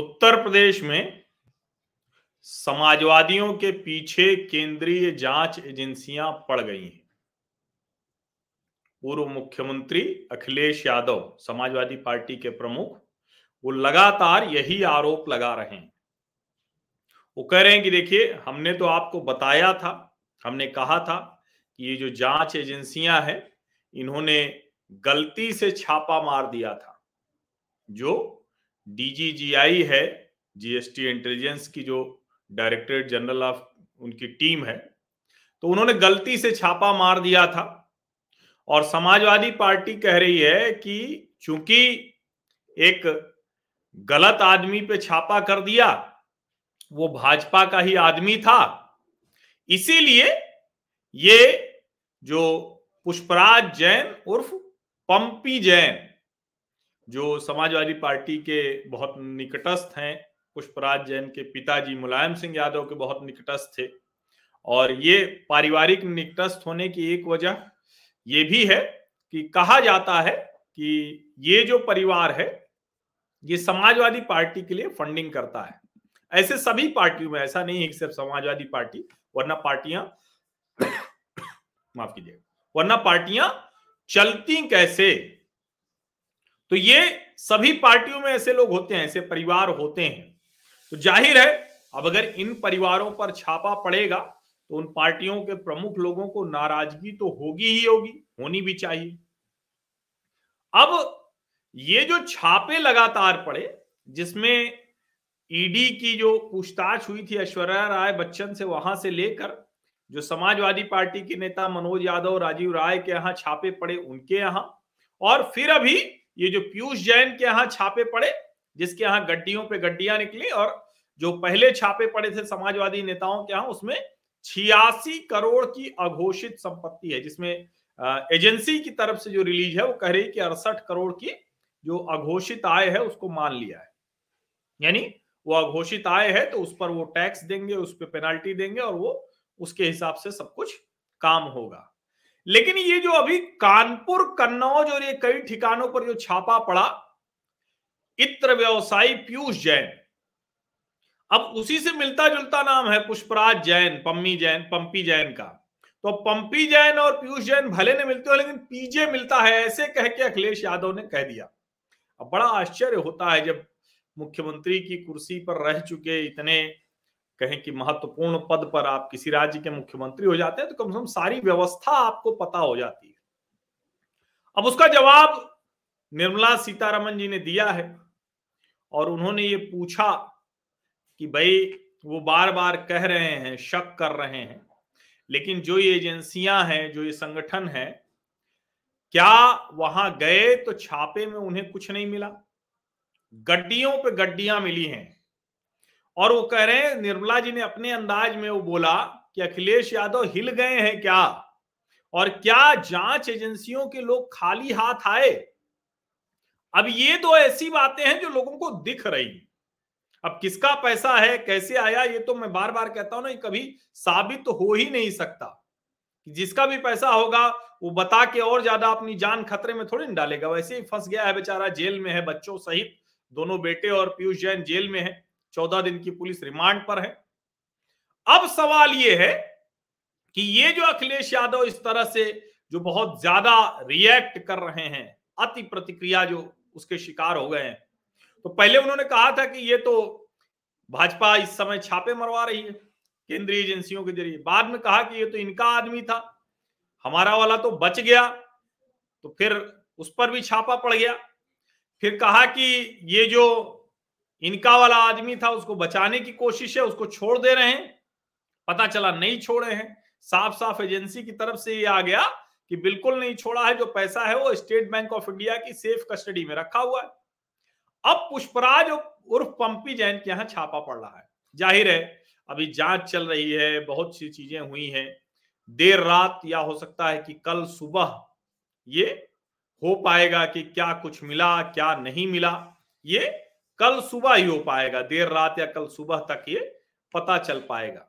उत्तर प्रदेश में समाजवादियों के पीछे केंद्रीय जाँच एजेंसियाँ पड़ गई हैं। पूर्व मुख्यमंत्री अखिलेश यादव, समाजवादी पार्टी के प्रमुख, वो लगातार यही आरोप लगा रहे हैं। वो कह रहे हैं कि देखिए, हमने तो आपको बताया था, हमने कहा था कि ये जो जाँच एजेंसियाँ हैं, इन्होंने गलती से छापा मार दिया था, जो डीजीजीआई है जीएसटी इंटेलिजेंस की जो डायरेक्टरेट जनरल ऑफ़ उनकी टीम है तो उन्होंने गलती से छापा मार दिया था। और समाजवादी पार्टी कह रही है कि चूँकि एक गलत आदमी पे छापा कर दिया, वो भाजपा का ही आदमी था, इसीलिए ये जो पुष्पराज जैन उर्फ़ पंपी जैन जो समाजवादी पार्टी के बहुत निकटस्थ हैं, पुष्पराज जैन के पिताजी मुलायम सिंह यादव के बहुत निकटस्थ थे। और ये पारिवारिक निकटस्थ होने की एक वजह ये भी है कि कहा जाता है कि ये जो परिवार है, ये समाजवादी पार्टी के लिए फंडिंग करता है। ऐसे सभी पार्टियों में, ऐसा नहीं है सिर्फ़ समाजवादी पार्टी, वरना पार्टियाँ माफ़ कीजिए, वरना पार्टियाँ चलती कैसे? तो ये सभी पार्टियों में ऐसे लोग होते हैं, ऐसे परिवार होते हैं। तो ज़ाहिर है, अब अगर इन परिवारों पर छापा पड़ेगा तो उन पार्टियों के प्रमुख लोगों को नाराज़गी तो होगी ही होगी, होनी भी चाहिए। अब ये जो छापे लगातार पड़े, जिसमें ईडी की जो पूछताछ हुई थी ऐश्वर्या राय बच्चन से वहाँ से लेकर, जो समाजवादी पार्टी के नेता मनोज यादव राजीव राय के यहाँ छापे पड़े उनके यहाँ, और फिर अभी ये जो पीयूष जैन के यहाँ छापे पड़े, जिसके यहाँ गड्डियों पे गड्डियाँ निकली और जो पहले छापे पड़े थे समाजवादी नेताओं के यहाँ, उसमें छियासी करोड़ की अघोषित संपत्ति है, जिसमें एजेंसी की तरफ़ से जो रिलीज़ है, वो कह रही कि अड़सठ करोड़ की जो अघोषित आय है, उसको मान लिया है। यानी वो अघोषित आय है तो उस पर वो टैक्स देंगे, उस पर पे पेनाल्टी देंगे और वो उसके हिसाब से सब कुछ काम होगा। लेकिन ये जो अभी कानपुर, कन्नौज और ये कई ठिकानों पर जो छापा पड़ा, इत्र व्यवसायी पीयूष जैन। अब उसी से मिलता जुलता नाम है पुष्पराज जैन, पम्मी जैन, पंपी जैन का। तो पंपी जैन और पीयूष जैन भले ने मिलते हो, लेकिन पीजे मिलता है, ऐसे कह के अखिलेश यादव ने कह दिया। अब बड़ा आश्चर्य होता है जब मुख्यमंत्री की कुर्सी पर रह चुके इतने कहें कि महत्वपूर्ण पद पर आप किसी राज्य के मुख्यमंत्री हो जाते हैं तो कम से कम सारी व्यवस्था आपको पता हो जाती है। अब उसका जवाब निर्मला सीतारमन जी ने दिया है, और उन्होंने ये पूछा कि भाई, वो बार बार कह रहे हैं, शक कर रहे हैं, लेकिन जो ये एजेंसियाँ हैं, जो ये संगठन है, क्या वहाँ गए तो छापे में उन्हें कुछ नहीं मिला? गड्डियों पे गड्डियाँ मिली हैं। और वो कह रहे हैं, निर्मला जी ने अपने अंदाज में वो बोला कि अखिलेश यादव हिल गए हैं क्या? और क्या जाँच एजेंसियों के लोग खाली हाथ आए? अब ये तो ऐसी बातें हैं जो लोगों को दिख रही अब किसका पैसा है, कैसे आया, ये तो मैं बार बार कहता हूँ ना, ये कभी साबित हो ही नहीं सकता। जिसका भी पैसा होगा, वो बता के और ज़्यादा अपनी जान खतरे में थोड़ी नहीं डालेगा। वैसे ही फंस गया है बेचारा, जेल में है, बच्चों सहित दोनों बेटे और पीयूष जैन जेल में है। चौदह दिन की पुलिस रिमांड पर है। अब सवाल ये है कि ये जो अखिलेश यादव इस तरह से जो बहुत ज़्यादा रिएक्ट कर रहे हैं, अति प्रतिक्रिया जो उसके शिकार हो गए हैं तो पहले उन्होंने कहा था कि ये तो भाजपा इस समय छापे मरवा रही है, केंद्रीय एजेंसियों के ज़रिए। बाद में कहा कि ये तो इनका आदमी था, हमारा वाला तो बच गया तो फिर उस पर भी छापा पड़ गया। फिर कहा कि ये जो इनका वाला आदमी था, उसको बचाने की कोशिश है, उसको छोड़ दे रहे हैं। पता चला नहीं छोड़े हैं। साफ़ साफ़ एजेंसी की तरफ़ से ये आ गया कि बिल्कुल नहीं छोड़ा है, जो पैसा है वो स्टेट बैंक ऑफ़ इंडिया की सेफ़ कस्टडी में रखा हुआ है। अब पुष्पराज उर्फ़ पंपी जैन के यहाँ छापा पड़ रहा है। ज़ाहिर है, अभी जाँच चल रही है, बहुत सी चीज़ें हुई हैं। देर रात या हो सकता है कि कल सुबह ये हो पाएगा कि क्या कुछ मिला, क्या नहीं मिला। ये कल सुबह ही हो पाएगा, देर रात या कल सुबह तक ये पता चल पाएगा।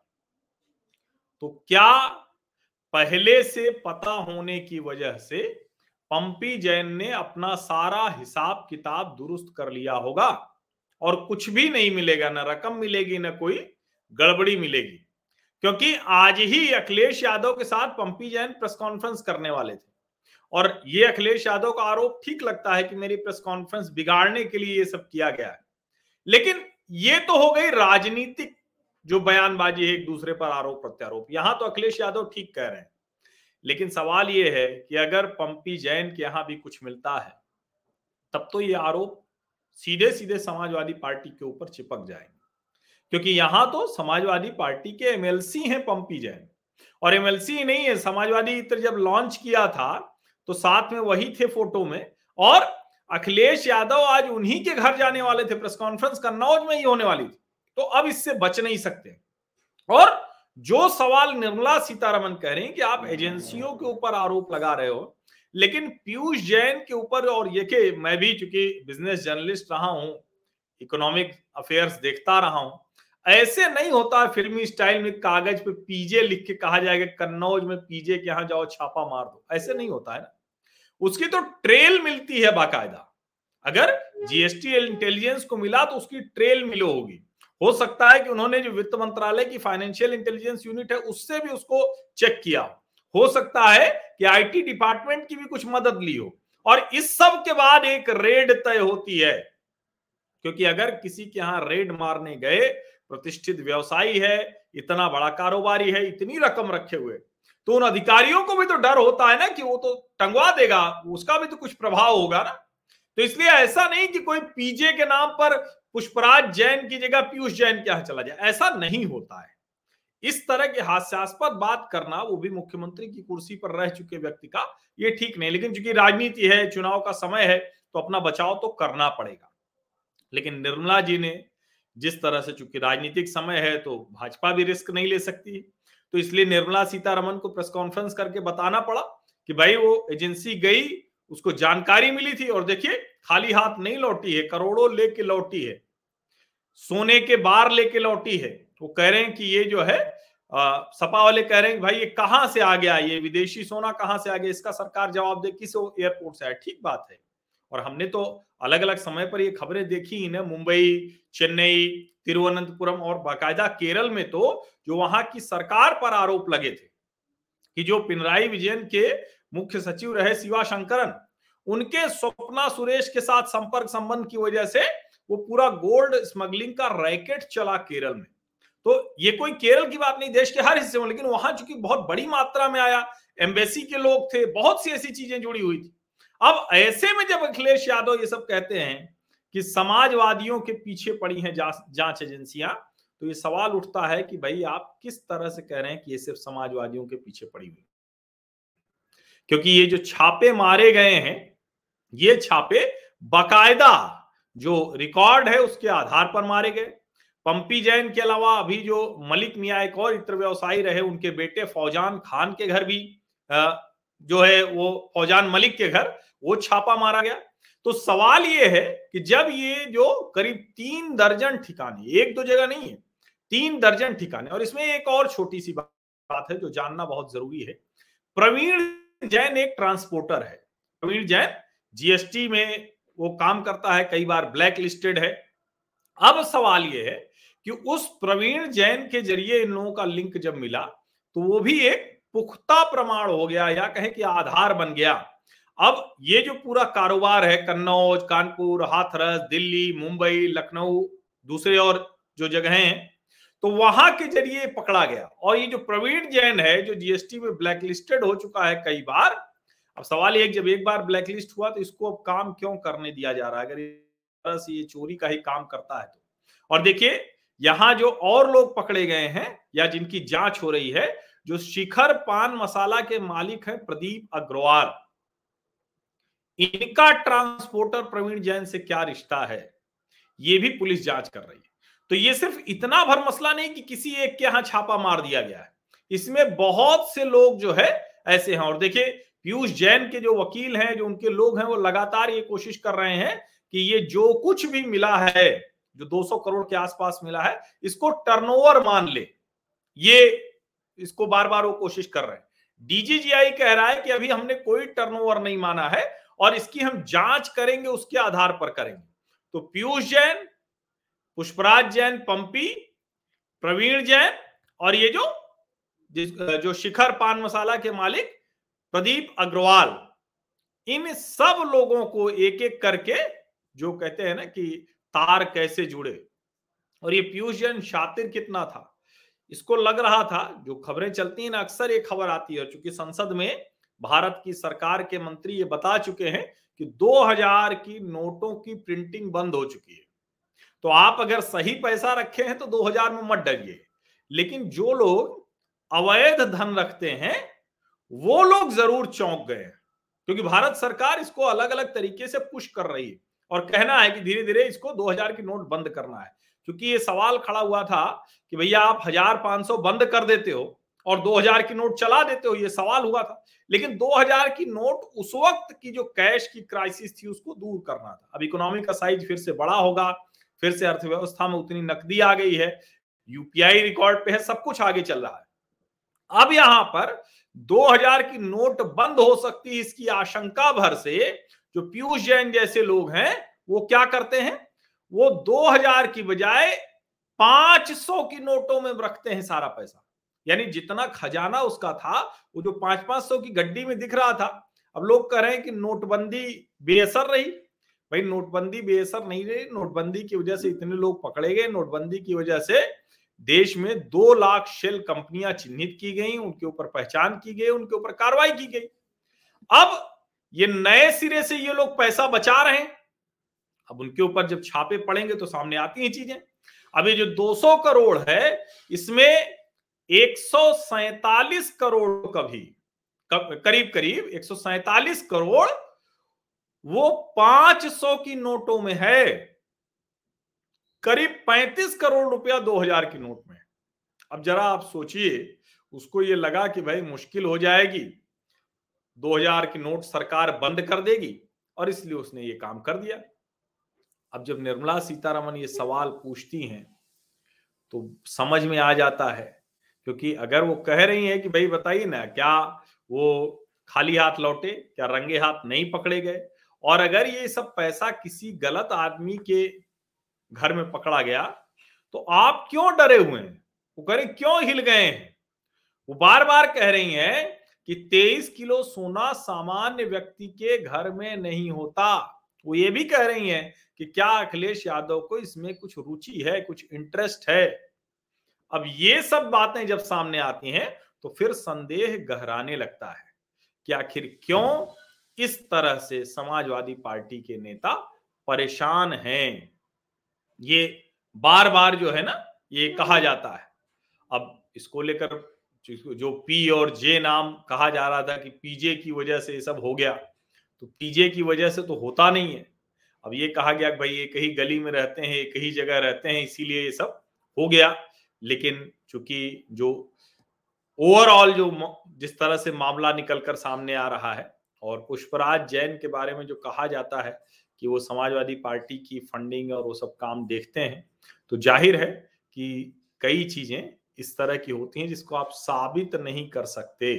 तो क्या पहले से पता होने की वजह से पंपी जैन ने अपना सारा हिसाब किताब दुरुस्त कर लिया होगा? और कुछ भी नहीं मिलेगा, ना रकम मिलेगी, ना कोई गड़बड़ी मिलेगी। क्योंकि आज ही अखिलेश यादव के साथ पंपी जैन प्रेस कॉन्फ्रेंस करने वाले थे। और ये अखिलेश यादव का आरोप ठीक लगता है कि मेरी प्रेस कॉन्फ्रेंस बिगाड़ने के लिए ये सब किया गया है। लेकिन ये तो हो गई राजनीतिक जो बयानबाजी है, एक दूसरे पर आरोप प्रत्यारोप। यहाँ तो अखिलेश यादव ठीक कह रहे हैं। लेकिन सवाल यह है कि अगर पंपी जैन के यहाँ भी कुछ मिलता है, तब तो ये आरोप सीधे सीधे समाजवादी पार्टी के ऊपर चिपक जाएँगे। क्योंकि यहाँ तो समाजवादी पार्टी के एमएलसी हैं पंपी जैन। और एमएलसी नहीं है, समाजवादी इतर जब लॉन्च किया था तो साथ में वही थे फ़ोटो में। और अखिलेश यादव आज उन्हीं के घर जाने वाले थे प्रेस कॉन्फ्रेंस, कन्नौज में ही होने वाली थी। तो अब इससे बच नहीं सकते। और जो सवाल निर्मला सीतारमन कह रही कि आप एजेंसियों के ऊपर आरोप लगा रहे हो, लेकिन पीयूष जैन के ऊपर, और ये कि मैं भी चूँकि बिज़नेस जर्नलिस्ट रहा हूँ इकोनॉमिक अफेयर्स देखता रहा हूँ, ऐसे नहीं होता फिल्मी स्टाइल में कागज़ पे पीजे लिख के कहा जाएगा, कन्नौज में पीजे के यहाँ जाओ, छापा मार दो। ऐसे नहीं होता है ना। उसकी तो ट्रेल मिलती है बाकायदा। अगर जीएसटी इंटेलिजेंस को मिला तो उसकी ट्रेल मिलो होगी। हो सकता है कि उन्होंने जो वित्त मंत्रालय की फाइनेंशियल इंटेलिजेंस यूनिट है उससे भी उसको चेक किया हो। सकता है कि आईटी डिपार्टमेंट की भी कुछ मदद ली हो। और इस सब के बाद एक रेड तय होती है। क्योंकि अगर किसी के यहाँ रेड मारने गए प्रतिष्ठित व्यवसायी है इतना बड़ा कारोबारी है इतनी रकम रखे हुए तो उन अधिकारियों को भी तो डर होता है ना कि वो तो टंगवा देगा, उसका भी तो कुछ प्रभाव होगा ना। तो इसलिए ऐसा नहीं कि कोई पीजे के नाम पर पुष्पराज जैन की जगह पीयूष जैन के यहाँ चला जाए, ऐसा नहीं होता है। इस तरह के हास्यास्पद बात करना, वो भी मुख्यमंत्री की कुर्सी पर रह चुके व्यक्ति का, ये ठीक नहीं, लेकिन चूँकि राजनीति है, चुनाव का समय है तो अपना बचाव तो करना पड़ेगा। लेकिन निर्मला जी ने जिस तरह से चूँकि राजनीतिक समय है तो भाजपा भी रिस्क नहीं ले सकती। तो इसलिए निर्मला सीतारमन को प्रेस कॉन्फ्रेंस करके बताना पड़ा कि भाई वो एजेंसी गई उसको जानकारी मिली थी और देखिए खाली हाथ नहीं लौटी है करोड़ों लेके लौटी है सोने के बार लेके लौटी है। वो कह रहे हैं कि ये जो है आ, सपा वाले कह रहे हैं भाई ये कहाँ से आ गया ये विदेशी सोना कहाँ से आ गया इसका सरकार जवाब दे किस एयरपोर्ट से आया? ठीक बात है। और हमने तो अलग अलग समय पर ये खबरें देखी ही ना मुंबई, चेन्नई, तिरुवनंतपुरम और बाकायदा केरल में तो जो वहाँ की सरकार पर आरोप लगे थे कि जो पिनराई विजयन के मुख्य सचिव रहे शिवा शंकरन, उनके स्वप्ना सुरेश के साथ संपर्क संबंध की वजह से वो पूरा गोल्ड स्मगलिंग का रैकेट चला केरल में। तो ये कोई केरल की बात नहीं, देश के हर हिस्से में, लेकिन वहाँ चूँकि बहुत बड़ी मात्रा में आया, एम्बेसी के लोग थे, बहुत सी ऐसी चीज़ें जुड़ी हुई थी। अब ऐसे में जब अखिलेश यादव ये सब कहते हैं कि समाजवादियों के पीछे पड़ी हैं जाँच एजेंसियाँ तो ये सवाल उठता है कि भाई आप किस तरह से कह रहे हैं कि ये सिर्फ़ समाजवादियों के पीछे पड़ी हुई क्योंकि ये जो छापे मारे गए हैं, ये छापे बकायदा जो रिकॉर्ड है उसके आधार पर मारे गए। पंपी जैन के अलावा अभी जो मलिक मिया एक और इत्र व्यवसायी रहे, उनके बेटे फौजान खान के घर भी जो है वो फौजान मलिक के घर वो छापा मारा गया। तो सवाल ये है कि जब ये जो करीब तीन दर्जन ठिकाने, एक दो जगह नहीं है, तीन दर्जन ठिकाने, और इसमें एक और छोटी सी बात है जो जानना बहुत ज़रूरी है। प्रवीण जैन एक ट्रांसपोर्टर है। प्रवीण जैन जीएसटी में वो काम करता है, कई बार ब्लैक लिस्टेड है। अब सवाल ये है कि उस प्रवीण जैन के ज़रिए इन लोगों का लिंक जब मिला तो वो भी एक पुख्ता प्रमाण हो गया या कहें कि आधार बन गया। अब ये जो पूरा कारोबार है, कन्नौज, कानपुर, हाथरस, दिल्ली, मुंबई, लखनऊ, दूसरे और जो जगह हैं तो वहाँ के ज़रिए पकड़ा गया। और ये जो प्रवीण जैन है, जो जीएसटी में ब्लैकलिस्टेड हो चुका है कई बार, अब सवाल ये जब एक बार ब्लैकलिस्ट हुआ तो इसको अब काम क्यों करने दिया जा रहा है? अगर ये चोरी का ही काम करता है तो। और देखिए, यहाँ जो और लोग पकड़े गए हैं, या जिनकी जाँच हो रही है, जो शिखर पान मसाला के मालिक हैं प्रदीप अग्रवाल। इनका ट्रांसपोर्टर प्रवीण जैन से क्या रिश्ता है? ये भी पुलिस जाँच कर रही है। तो ये सिर्फ़ इतना भर मसला नहीं कि किसी एक के यहाँ छापा मार दिया गया है। इसमें बहुत से लोग जो है, ऐसे हैं। और देखिए, पीयूष जैन के जो वकील हैं, जो उनके लोग हैं, वो लगातार ये कोशिश कर रहे हैं कि ये जो कुछ भी मिला है, जो 200 करोड़ के आसपास मिला है, इसको टर्नओवर मान ले। ये इसको बार बार वो कोशिश कर रहे हैं। डीजीजीआई कह रहा है कि अभी हमने कोई टर्नओवर नहीं माना है। और इसकी हम जाँच करेंगे, उसके आधार पर करेंगे। तो पीयूष जैन, पुष्पराज जैन, पंपी, प्रवीण जैन और ये जो जो शिखर पान मसाला के मालिक प्रदीप अग्रवाल, इन सब लोगों को एक एक करके जो कहते हैं ना कि तार कैसे जुड़े। और ये पीयूष जैन शातिर कितना था? इसको लग रहा था, जो खबरें चलती हैं ना, अक्सर ये खबर आती है चूँकि संसद में भारत की सरकार के मंत्री ये बता चुके हैं कि 2000 की नोटों की प्रिंटिंग बंद हो चुकी है। तो आप अगर सही पैसा रखे हैं तो 2000 में मत डरिए। लेकिन जो लोग अवैध धन रखते हैं, वो लोग ज़रूर चौंक गए क्योंकि भारत सरकार इसको अलग अलग तरीके से पुश कर रही है और कहना है कि धीरे धीरे इसको 2000 की नोट बंद करना है। क्योंकि ये सवाल खड़ा हुआ था कि भैया आप हज़ार पाँच सौ बंद कर देते हो और 2000 की नोट चला देते हो, ये सवाल हुआ था। लेकिन 2000 की नोट उस वक्त की जो कैश की क्राइसिस थी, उसको दूर करना था। अब इकोनॉमी का साइज़ फिर से बड़ा होगा, फिर से अर्थव्यवस्था में उतनी नकदी आ गई है, यूपीआई रिकॉर्ड पे है, सब कुछ आगे चल रहा है। अब यहाँ पर 2000 की नोट बंद हो सकती है, इसकी आशंका भर से जो पीयूष जैन जैसे लोग हैं, वो क्या करते हैं? वो 2000 की बजाय 500 की नोटों में रखते हैं सारा पैसा। यानी जितना खजाना उसका था, वो जो पाँच पाँच सौ की गड्डी में दिख रहा था, अब लोग कह रहे हैं कि नोटबंदी बेअसर रही। भाई नोटबंदी बेअसर नहीं रही, नोटबंदी की वजह से इतने लोग पकड़े गए, नोटबंदी की वजह से देश में दो लाख शेल कंपनियाँ चिन्हित की गई, उनके ऊपर पहचान की गई, उनके ऊपर कार्रवाई की गई। अब ये नए सिरे से ये लोग पैसा बचा रहे हैं। अब उनके ऊपर जब छापे पड़ेंगे तो सामने आती हैं चीज़ें। अभी जो 200 करोड़ है, इसमें एक करोड़ कभी करीब करीब एक करोड़ वो 500 की नोटों में है। करीब 35 करोड़ रुपया 2000 की नोट में अब जरा आप सोचिए, उसको ये लगा कि भाई मुश्किल हो जाएगी। 2000 की नोट सरकार बंद कर देगी और इसलिए उसने ये काम कर दिया। अब जब निर्मला सीतारमन ये सवाल पूछती हैं तो समझ में आ जाता है क्योंकि अगर वो कह रही हैं कि भाई बताइए ना, क्या वो खाली हाथ लौटे, क्या रंगे हाथ नहीं पकड़े गए? और अगर ये सब पैसा किसी गलत आदमी के घर में पकड़ा गया तो आप क्यों डरे हुए हैं? वो कह रहे क्यों हिल गए हैं? वो बार बार कह रही हैं कि 23 किलो सोना सामान्य व्यक्ति के घर में नहीं होता। वो ये भी कह रही हैं कि क्या अखिलेश यादव को इसमें कुछ रुचि है, कुछ इंटरेस्ट है? अब ये सब बातें जब सामने आती हैं तो फिर संदेह गहराने लगता है कि आखिर क्यों इस तरह से समाजवादी पार्टी के नेता परेशान हैं? ये बार बार जो है ना, ये कहा जाता है। अब इसको लेकर जो पी और जे नाम कहा जा रहा था कि पीजे की वजह से ये सब हो गया तो पीजे की वजह से तो होता नहीं है। अब ये कहा गया कि भाई ये ही गली में रहते हैं, एक ही जगह रहते हैं, इसीलिए ये सब हो गया। लेकिन चूँकि जो ओवरऑल जो जिस तरह से मामला निकलकर सामने आ रहा है और पुष्पराज जैन के बारे में जो कहा जाता है कि वो समाजवादी पार्टी की फंडिंग और वो सब काम देखते हैं तो ज़ाहिर है कि कई चीज़ें इस तरह की होती हैं जिसको आप साबित नहीं कर सकते,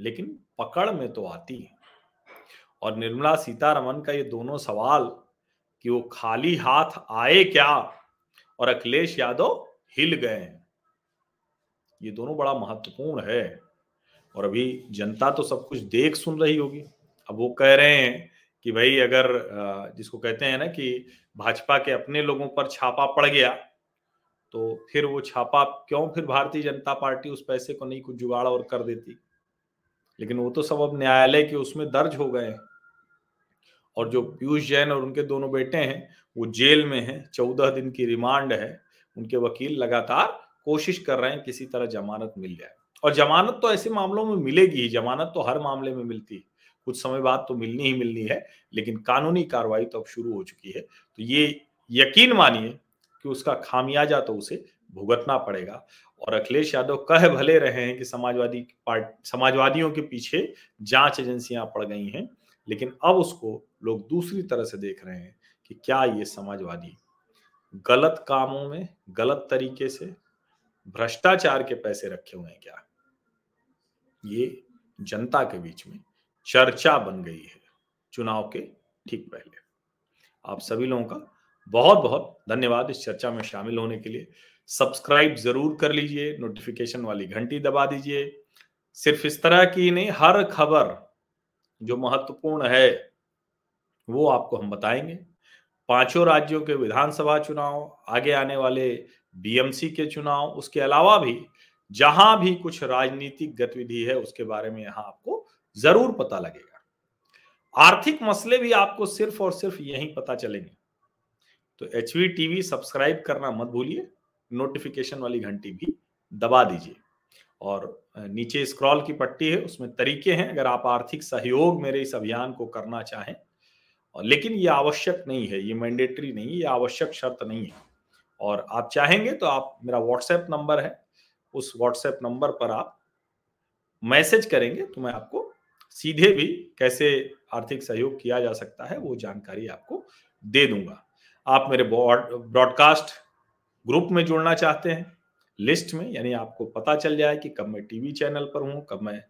लेकिन पकड़ में तो आती है। और निर्मला सीतारमन का ये दोनों सवाल कि वो खाली हाथ आए क्या? और अखिलेश यादव हिल गए। हैं ये दोनों बड़ा महत्वपूर्ण है। और अभी जनता तो सब कुछ देख सुन रही होगी। अब वो कह रहे हैं कि भाई अगर जिसको कहते हैं ना कि भाजपा के अपने लोगों पर छापा पड़ गया तो फिर वो छापा क्यों फिर भारतीय जनता पार्टी उस पैसे को नहीं कुछ जुगाड़ और कर देती? लेकिन वो तो सब अब न्यायालय के उसमें दर्ज हो गए और जो पीयूष जैन और उनके दोनों बेटे हैं, वो जेल में हैं, चौदह दिन की रिमांड है, उनके वकील लगातार कोशिश कर रहे हैं किसी तरह जमानत मिल जाए। और जमानत तो ऐसे मामलों में मिलेगी ही, जमानत तो हर मामले में मिलती है। कुछ समय बाद तो मिलनी ही मिलनी है, लेकिन कानूनी कार्रवाई तो अब शुरू हो चुकी है। तो ये यकीन मानिए कि उसका खामियाजा तो उसे भुगतना पड़ेगा। और अखिलेश यादव कह भले रहे हैं कि समाजवादी पार्टी, समाजवादियों के पीछे जाँच एजेंसियाँ पड़ गई हैं लेकिन अब उसको लोग दूसरी तरह से देख रहे हैं कि क्या ये समाजवादी गलत कामों में, गलत तरीके से, भ्रष्टाचार के पैसे रखे हुए हैं क्या? ये जनता के बीच में चर्चा बन गई है चुनाव के ठीक पहले। आप सभी लोगों का बहुत बहुत धन्यवाद इस चर्चा में शामिल होने के लिए। सब्सक्राइब ज़रूर कर लीजिए, नोटिफिकेशन वाली घंटी दबा दीजिए। सिर्फ़ इस तरह की नहीं, हर खबर जो महत्वपूर्ण है, वो आपको हम बताएँगे। पाँचों राज्यों के विधानसभा चुनाव, आगे आने वाले बीएमसी के चुनाव, उसके अलावा भी जहाँ भी कुछ राजनीतिक गतिविधि है, उसके बारे में यहाँ आपको ज़रूर पता लगेगा। आर्थिक मसले भी आपको सिर्फ़ और सिर्फ़ यहीं पता चलेंगे। तो एचवी टीवी सब्सक्राइब करना मत भूलिए, नोटिफिकेशन वाली घंटी भी दबा दीजिए। और नीचे स्क्रॉल की पट्टी है, उसमें तरीके हैं, अगर आप आर्थिक सहयोग मेरे इस अभियान को करना चाहें। लेकिन ये आवश्यक नहीं है, ये मैंडेटरी नहीं ये आवश्यक शर्त नहीं है। और आप चाहेंगे तो आप, मेरा व्हाट्सएप नंबर है, उस व्हाट्सएप नंबर पर आप मैसेज करेंगे तो मैं आपको सीधे भी कैसे आर्थिक सहयोग किया जा सकता है, वो जानकारी आपको दे दूँगा। आप मेरे ब्रॉडकास्ट ग्रुप में जुड़ना चाहते हैं लिस्ट में, यानी आपको पता चल जाए कि कब मैं टीवी चैनल पर हूँ, कब मैं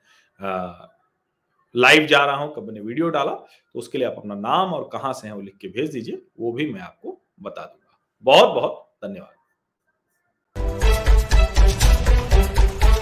लाइव जा रहा हूँ, कब मैंने वीडियो डाला तो उसके लिए आप अपना नाम और कहाँ से हैं वो लिख के भेज दीजिए, वो भी मैं आपको बता दूँगा। बहुत बहुत धन्यवाद।